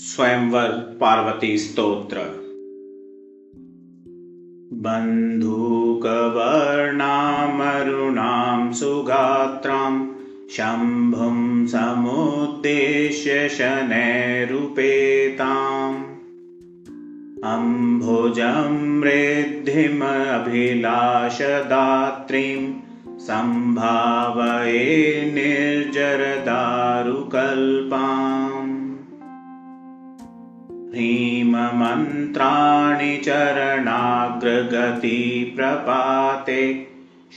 स्वयंवर पार्वती स्तोत्र। बन्धूकवर्णामरुणां सुगात्रां शम्भुं समुद्देश्य शनैरुपेताम्। अम्भुजं सम्भावये निर्जरदारुकल्पाम् ह्रीममन्त्राणि चरणाग्रगतिप्रपाते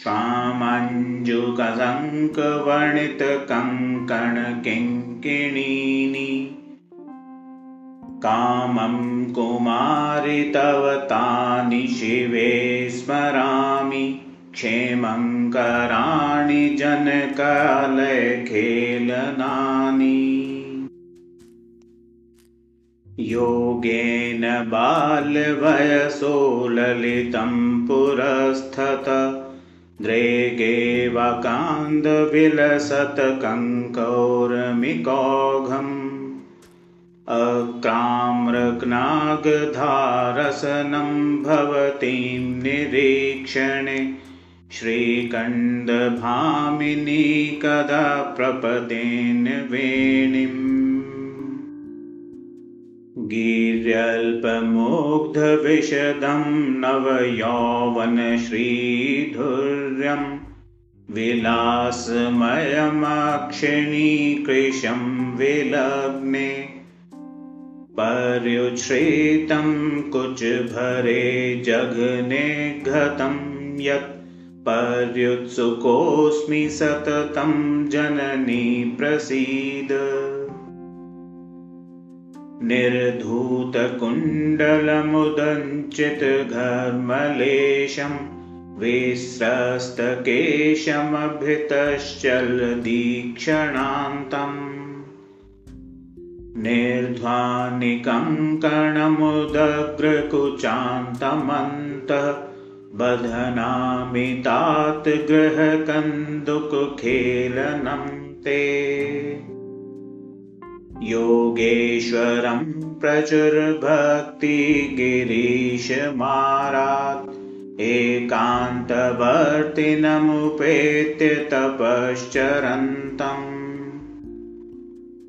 स्वामञ्जुकसङ्कवणितकङ्कणकिङ्किणीनि कामं कुमारि तव तानि शिवे स्मरामि। क्षेमङ्कराणि जनकालयखेलनानि योगेन बाल्यवयसो ललितं पुरस्थत द्रेगेवकान्दविलसत्कङ्कौरमिकौघम् अक्राम्रग्नागधारसनं भवतीं निरीक्षणे श्रीकण्डभामिनी कदा प्रपदेन वेणिम् गिर्यल्पमुग्धविशदं नवयौवनश्रीधुर्यं विलासमयमक्षिणीकृशं विलग्ने पर्युच्छ्रितं कुचभरे जघने घतं यत् पर्युत्सुकोऽस्मि सततं जननी प्रसीद निर्धूतकुण्डलमुदञ्चितघर्मलेशं विस्रस्तकेशमभितश्चलदीक्षणान्तम् निर्ध्वानिकङ्कणमुदग्रकुचान्तमन्तः बध्नामि तात गृहकन्दुकखेलनं ते योगेश्वरं प्रचुरभक्तिगिरीशमारात् एकान्तवर्तिनमुपेत्य तपश्चरन्तम्।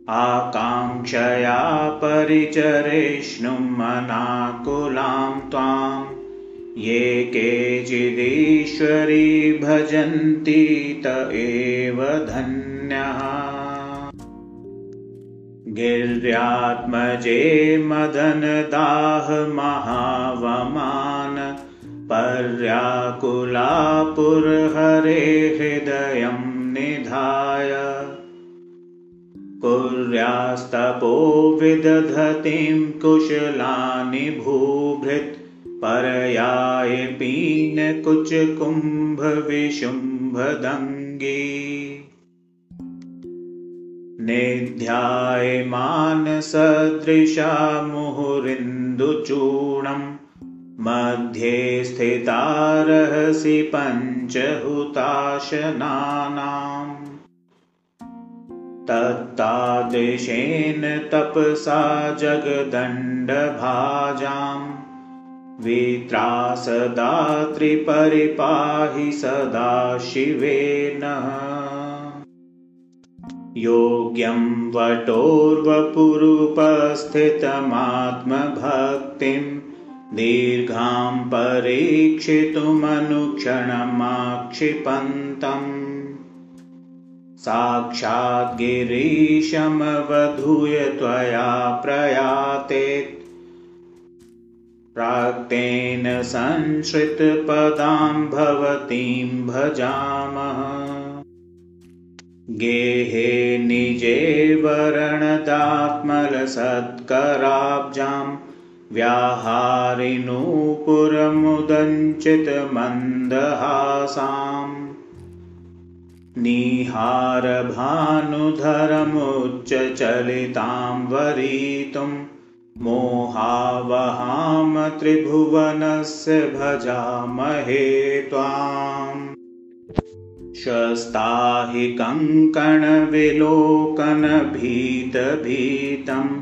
आकाङ्क्षया परिचरेष्णुम् अनाकुलां त्वां ये केचिदीश्वरी भजन्ति त एव धन्यः गिर्यात्मजे मदनदाहमहावमान पर्याकुलापुरहरे हृदयं निधाय। कुर्यास्तपो विदधतीं कुशलानि भूभृत् परयाय पीनकुचकुम्भविशुम्भदङ्गी निध्यायमानसदृशा मुहुरिन्दुचूर्णं मध्ये स्थिता रहसि पञ्चहुताशनानाम् तत्तादृशेन तपसा जगदण्डभाजां। वित्रासदात्रिपरिपाहि सदा शिवेन योग्यं वटोर्वपुरुपस्थितमात्मभक्तिं दीर्घां परीक्षितुमनुक्षणमाक्षिपन्तम् साक्षाद्गिरीशमवधूय त्वया प्रयातेत्। प्राक्तेन संश्रितपदां भवतीं भजामः गेहे निजे वरणदात्मलसत्कराब्जां व्याहारिनूपुरमुदञ्चितमन्दहासाम् निहारभानुधरमुच्चचलितां मोहावहाम त्रिभुवनस्य भजामहे त्वाम् शस्ताहि कङ्कणविलोकनभीतभीतं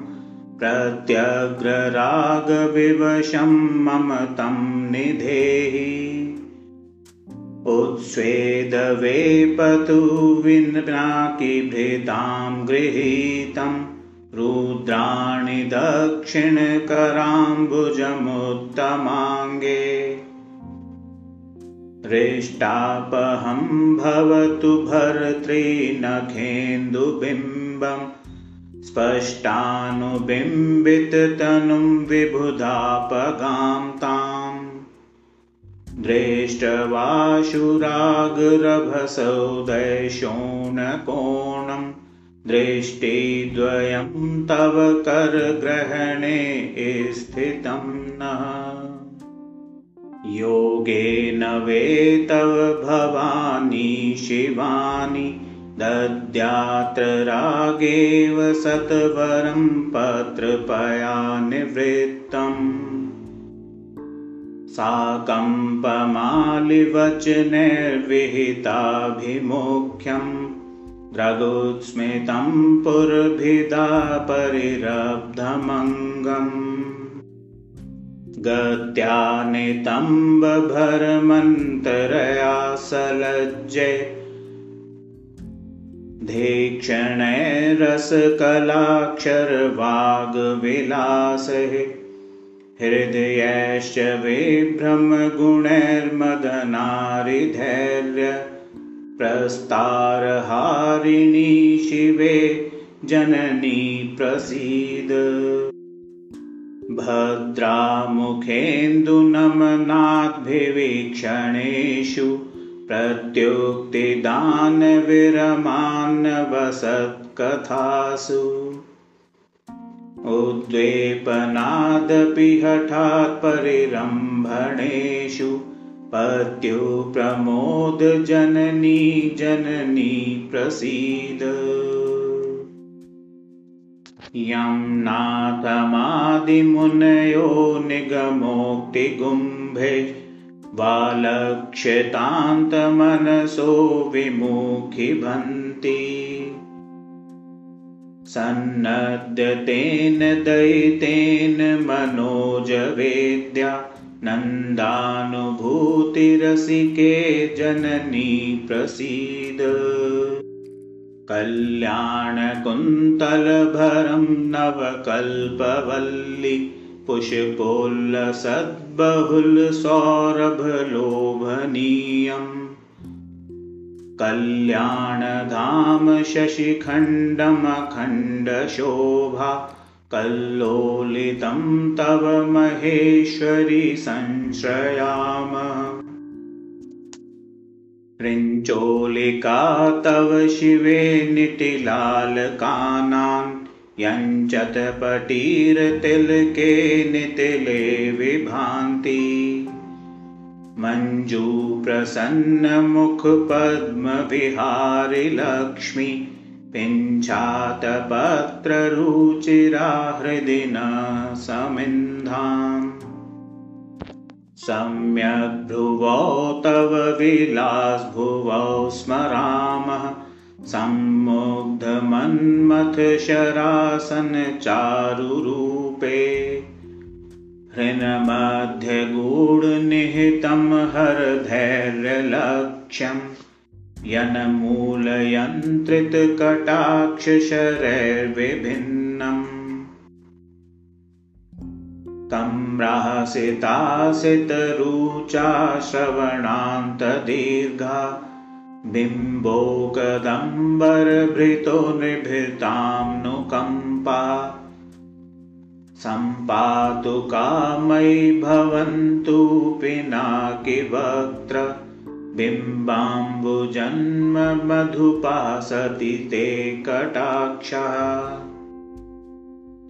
प्रत्यग्ररागविवशं मम तं निधेहि। उच्छ्वेदवेपतु विनाकिभृतां गृहीतं रुद्राणि दक्षिणकराम्बुजमुत्तमाङ्गे हृष्टापहं भवतु भर्तृनखेन्दुबिम्बम् स्पष्टानुबिम्बिततनुं विबुधापगां ताम् दृष्टवाशुरागरभसौदयशोणकोणं दृष्टिद्वयं तव करग्रहणे स्थितं नः योगेन वे तव भवानी शिवानि दद्यात्र रागेव सत्वरं पत्रपया निवृत्तम्। साकम्पमालिवचनैर्विहिताभिमुख्यं द्रगुत्स्मितं पुरभिदा परिरब्धमङ्गम् गत्यानितम्बभरमन्तरया सलज्जे धीक्षणैरसकलाक्षरवाग्विलासैः हृदयश्च विभ्रमगुणैर्मदनारिधैर्य प्रस्तारहारिणी शिवे जननी प्रसीद भद्रामुखेन्दुनमनाद्भिवीक्षणेषु प्रत्युक्तिदानविरमान्नवसत्कथासु। उद्वेपनादपि हठात् परिरम्भणेषु पत्युप्रमोदजननी जननी प्रसीद यं नाथमादिमुनयो निगमोक्तिगुम्भे बालक्ष्यतान्तमनसो विमुखिभन्ति। सन्नद्यतेन दयितेन मनोजवेद्या नन्दानुभूतिरसिके जननी प्रसीद कल्याणकुन्तलभरं नवकल्पवल्लि पुष्पोल्लसद्बहुलसौरभलोभनीयम् कल्याणधाम शशिखण्डमखण्डशोभा कल्लोलितं तव महेश्वरि संश्रयाम ऋञ्चोलिका तव शिवे निटिलालकानान् यञ्चतपटीरतिलके नितिले विभान्ति। मञ्जूप्रसन्नमुखपद्मविहारिलक्ष्मि पिञ्छातपत्ररुचिरा हृदि न समिन्धाम् सम्यग्भ्रुवौ तव विलासभुवौ स्मरामः। सम्मुग्धमन्मथशरासनचारुरूपे हृन्मध्यगूढनिहितं हरधैर्यलक्ष्यं। यन्मूलयन्त्रितकटाक्षशरैर्विभिन्नम्। तं रासितासितरुचा श्रवणान्तदीर्घा बिम्बोकदम्बरभृतो निभृतां नुकम्पा सम्पातु कामयि भवन्तु पिनाकिवक्त्र बिम्बाम्बुजन्ममधुपासति ते कटाक्षा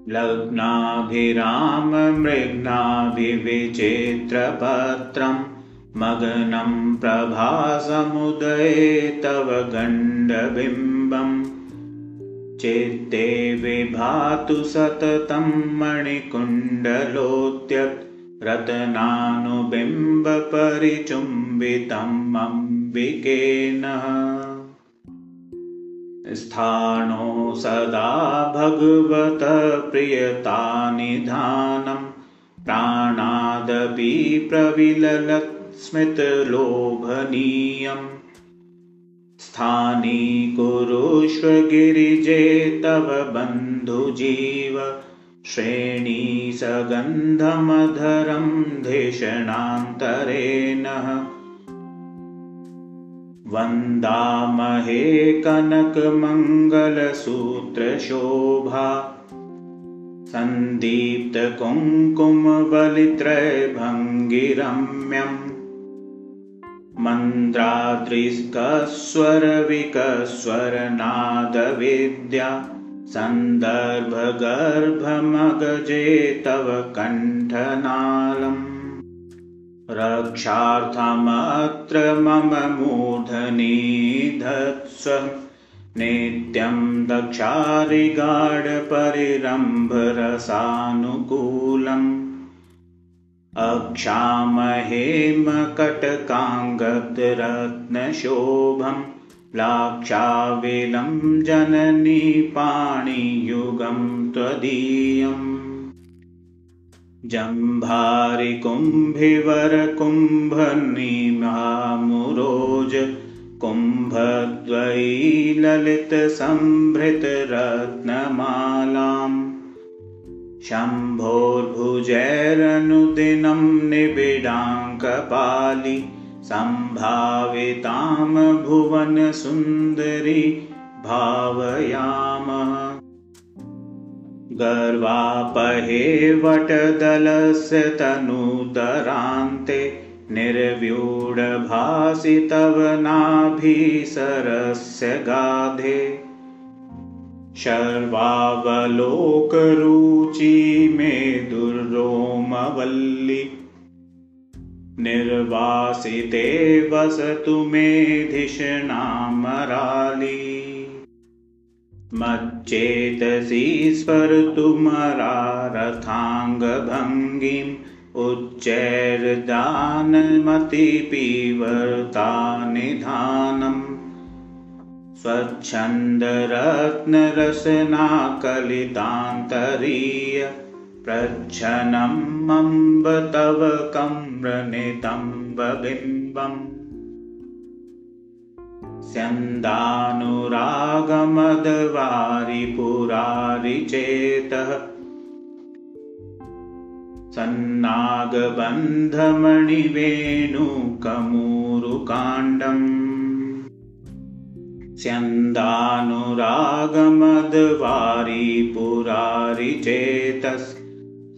लग्नाभिराममृग्नाभिविचित्रपत्रम् मगनं प्रभासमुदये तव गण्डबिम्बम् चित्ते विभातु सततं मणिकुण्डलोद्यत् रतनानुबिम्बपरिचुम्बितम् अम्बिकेन स्थाणो सदा भगवतप्रियतानिधानं प्राणादपि प्रविललत्स्मितलोभनीयम् स्थानी कुरुष्व गिरिजे तव बन्धुजीव। श्रेणीसगन्धमधरं धिषणान्तरेण वन्दामहे कनकमङ्गलसूत्रशोभा। सन्दीप्तकुङ्कुमबलित्रयभङ्गिरम्यम् मन्द्राद्रिस्कस्वरविकस्वरनादविद्या सन्दर्भगर्भमगजे तव कण्ठनालम् रक्षार्थमत्र मम मूर्धनिधत्स्व नित्यं दक्षारिगाढपरिरम्भरसानुकूलम्। अक्षामहेमकटकाङ्गद्रत्नशोभं लाक्षाविलं जननी पाणियुगं त्वदीयम् जम्भारिकुम्भिवरकुम्भनिमामुरोज कुम्भद्वयी ललितसम्भृतरत्नमालाम् शम्भोर्भुजैरनुदिनं निबिडाङ्कपालि सम्भावितां भुवनसुन्दरी भावयामः गर्वापहे वटदलस्य तनुदरान्ते निर्व्यूढभासि तव नाभिसरस्य गाधे। शर्वावलोकरुचि मे दुर्रोमवल्लि निर्वासिते वसतु मेधिषणामराली मच्चेतसि स्फर्तुमरारथाङ्गभङ्गिम् उच्चैर्दानमतिपीवर्तानिधानम् स्वच्छन्दरत्नरसनाकलितान्तरीय प्रच्छनम् अम्ब तव कम्रनितम्बबिम्बम् स्यन्दानुरागमदवारिपुरारिचेतः सन्नागबन्धमणिवेणुकमूरुकाण्डम्। स्यन्दानुरागमद्वारिपुरारिचेतस्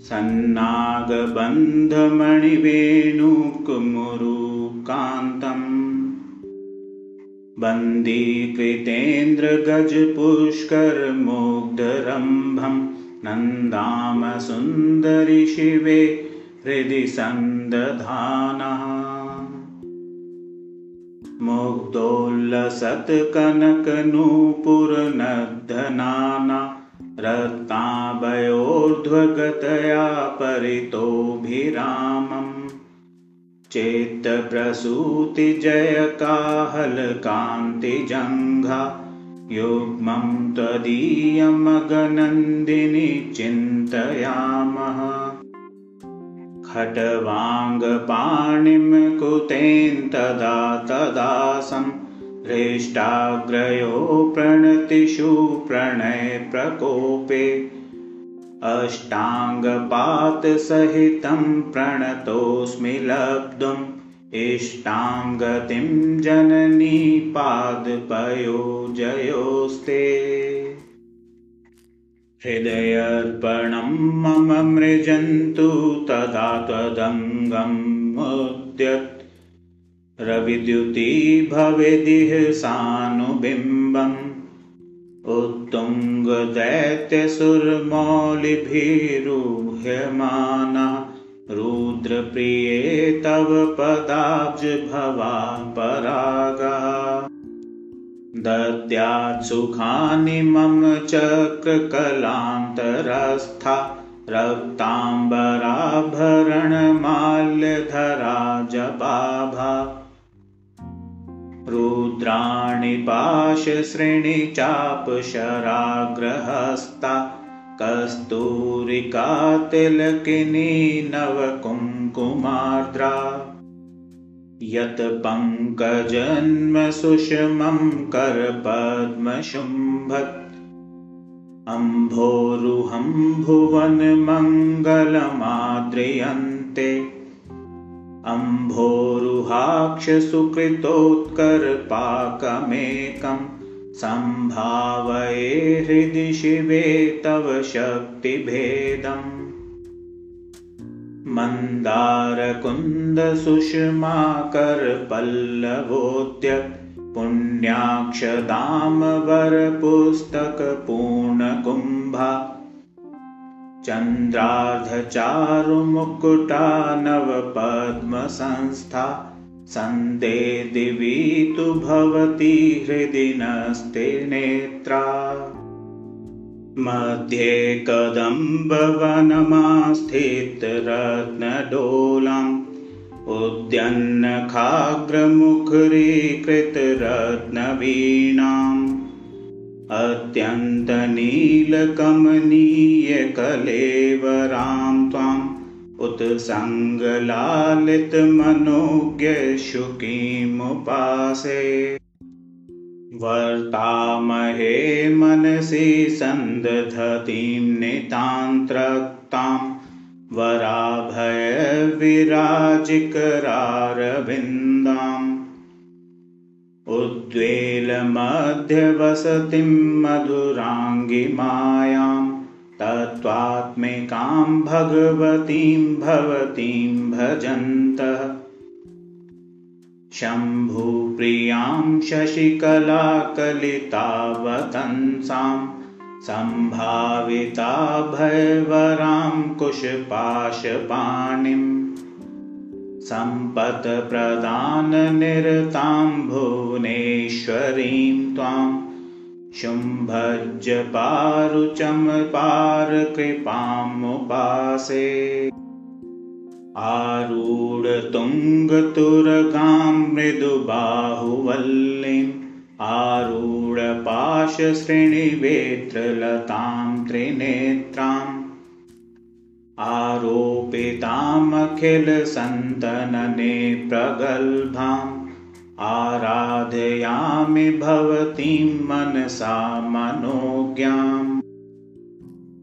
सन्नागबन्धमणिवेणुकुमुरुकान्तम् बन्दीकृतेन्द्रगजपुष्करमुग्धरम्भं नन्दामसुन्दरि शिवे हृदि सन्दधानः। मुग्धोल्लसत्कनकनूपुरनर्धनाना रत्नाभयोर्ध्वगतया परितोभिरामम् चेत्तप्रसूतिजयकाहलकान्तिजङ्घा युग्मं त्वदीयमगनन्दिनि चिन्तयामः। खट्वाङ्गपाणिं कुतेन्तदा तदासं हृष्टाग्रयो प्रणतिषु प्रणयप्रकोपे अष्टाङ्गपातसहितं प्रणतोऽस्मि लब्धुम्। इष्टां गतिं जननी पादपयो जयोस्ते हृदयर्पणं मम मृजन्तु तदा त्वदङ्गमुद्यत् रविद्युती भवेदिह सानुबिम्बम् उत्तुङ्गदैत्यसुरमौलिभिरुह्यमाना रुद्रप्रिये तव पदाब्जभवा परागा दद्यात्सुखानि मम चक्रकलान्तरस्था रक्ताम्बराभरणमाल्यधरा जपाभा रुद्राणि पाशश्रेणि चापशराग्रहस्ता कस्तूरिका तिलकिनी नवकुङ्कुमार्द्रा। यत् पङ्कजन्मसुषमं करपद्मशुम्भत् अम्भोरुहं भुवनमङ्गलमाद्रियन्ते अम्भोरुहाक्षसुकृतोत्करपाकमेकं सम्भावये हृदि शिवे तव शक्तिभेदम् मन्दारकुन्दसुषमाकरपल्लवोद्य पुण्याक्षदामवरपुस्तकपूर्णकुम्भा चन्द्रार्धचारुमुकुटा नवपद्मसंस्था सन्दे दिवि तु भवती हृदि नस्ते नेत्रा। मध्ये कदम्बवनमास्थितरत्नडोलम् उद्यन्नखाग्रमुखरीकृतरत्नवीणाम् अत्यन्तनीलकमनीयकलेवरां त्वाम् उत सङ्गलालितमनोज्ञशुकीमुपासे वर्तामहे मनसि सन्दधतीं नितान्त्रक्तां वराभयविराजिकरारविन्दाम् उद्वेलमध्यवसतिं मधुराङ्गिमायां तत्त्वात्मिकां भगवतीं भवतीं भजन्तः। शम्भुप्रियां शशिकलाकलितावतंसां सम्भाविताभयवरां कुशपाशपाणिम् सम्पत्प्रदाननिरतां भुवनेश्वरीं त्वां शुम्भज्जपारुचमपारकृपामुपासे आरूढतुङ्गतुरगां मृदुबाहुवल्लीम् आरूढपाशश्रेणिवेत्रलतां त्रिनेत्राम् आरोपितामखिलसन्तनने प्रगल्भाम्। आराधयामि भवतीं मनसा मनोज्ञाम्।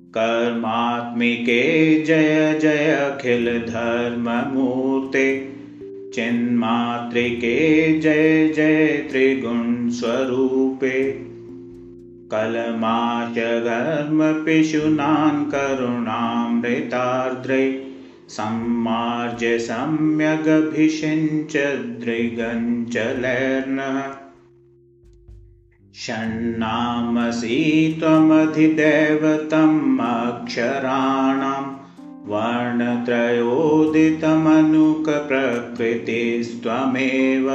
कर्मात्मिके जय जय अखिलधर्ममूर्ते। चिन्मातृके जय जय त्रिगुणस्वरूपे कलमाचघर्मपिशूनान् करुणामृतार्द्रै सम्मार्ज्य सम्यगभिषिञ्च दृगञ्चलर्नः षण्णामसि त्वमधिदैवतम् अक्षराणां वर्णत्रयोदितमनुकप्रकृतिस्त्वमेव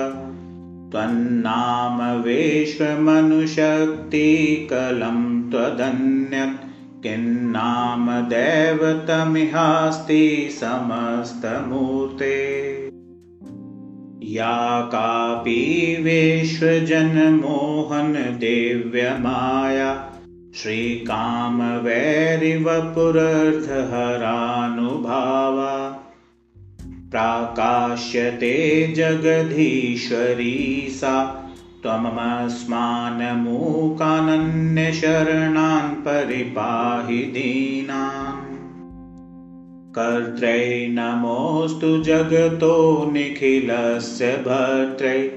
त्वन्नाम विश्वमनुशक्तिकलं त्वदन्यत् किन्नाम दैवतमिहास्ति समस्तमूर्ते। या कापि विश्वजनमोहनदेव्यमाया श्रीकामवैरिवपुरर्धहरानुभावा प्राकाश्यते जगधीश्वरी सा। त्वमस्मान्मूकानन्यशरणान् परिपाहि दीनान्। कर्त्रै नमोऽस्तु जगतो निखिलस्य भर्त्रै।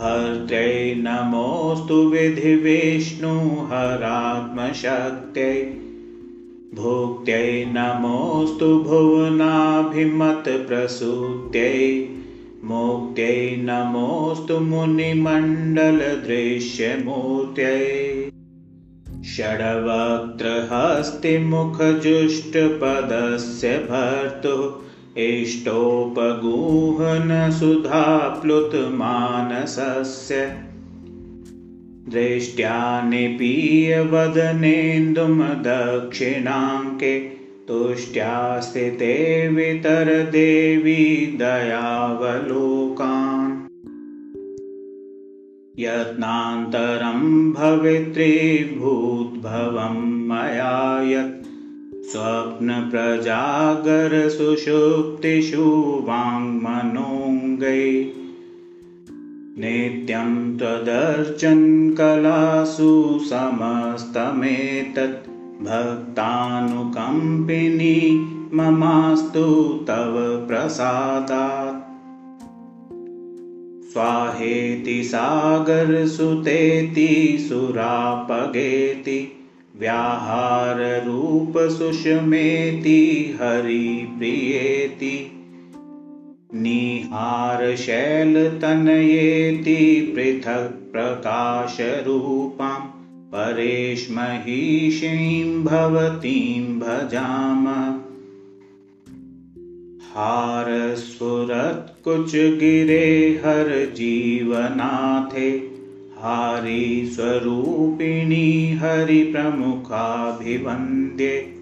हर्त्रै नमोऽस्तु विधिविष्णुहरात्मशक्त्यै भुक्त्यै नमोऽस्तु भुवनाभिमतप्रसूत्यै मुक्त्यै नमोऽस्तु मुनिमण्डलदृश्यमूर्त्यै। षड्वक्त्रहस्तिमुखजुष्टपदस्य भर्तुः इष्टोपगूहनसुधाप्लुतमानसस्य दृष्ट्या निपीयवदनेन्दुमदक्षिणाङ्के तुष्ट्या स्थिते वितरदेवी दयावलोकान्। यत्नान्तरं भवित्रीभूद्भवं मया यत् स्वप्नप्रजागरसुषुप्तिषु वाङ्मनोऽङ्गै नित्यं त्वदर्चनकलासु समस्तमेतत् भक्तानुकम्पिनी ममास्तु तव प्रसादात्। स्वाहेति सागरसुतेति सुरापगेति व्याहाररूपसुषमेति हरिप्रियेति निहारशैलतनयेति पृथक् प्रकाशरूपां। परेश्महिषीं भवतीं भजाम। हारस्फुरत्कुचगिरे हर जीवनाथे। हारीस्वरूपिणी हरिप्रमुखाभिवन्द्ये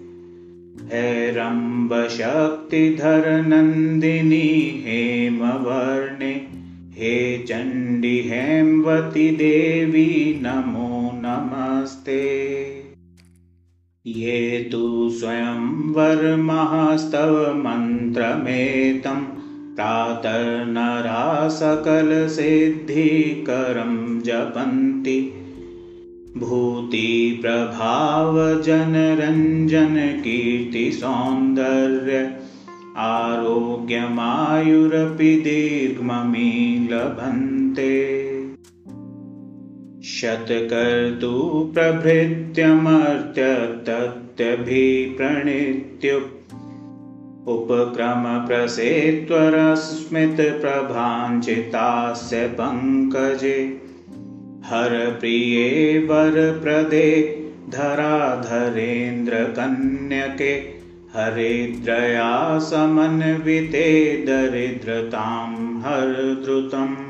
हैरम्बशक्तिधरनन्दिनी हेमवर्णे हे चण्डि हेमवति देवी नमो नमस्ते। ये तु स्वयंवरमहास्तव मन्त्रमेतं प्रातर्नरा सकलसिद्धिकरं जपन्ति भूतिप्रभावजनरञ्जनकीर्तिसौन्दर्य आरोग्यमायुरपि दीर्घममी लभन्ते शतकर्तुप्रभृत्यमर्त्यतत्यभिप्रणित्युप उपक्रमप्रसेत्वरस्मितप्रभाञ्चितास्य पङ्कजे हरप्रिये वरप्रदे धराधरेन्द्रकन्यके। हरिद्रया समन्विते दरिद्रतां हरद्रुतम्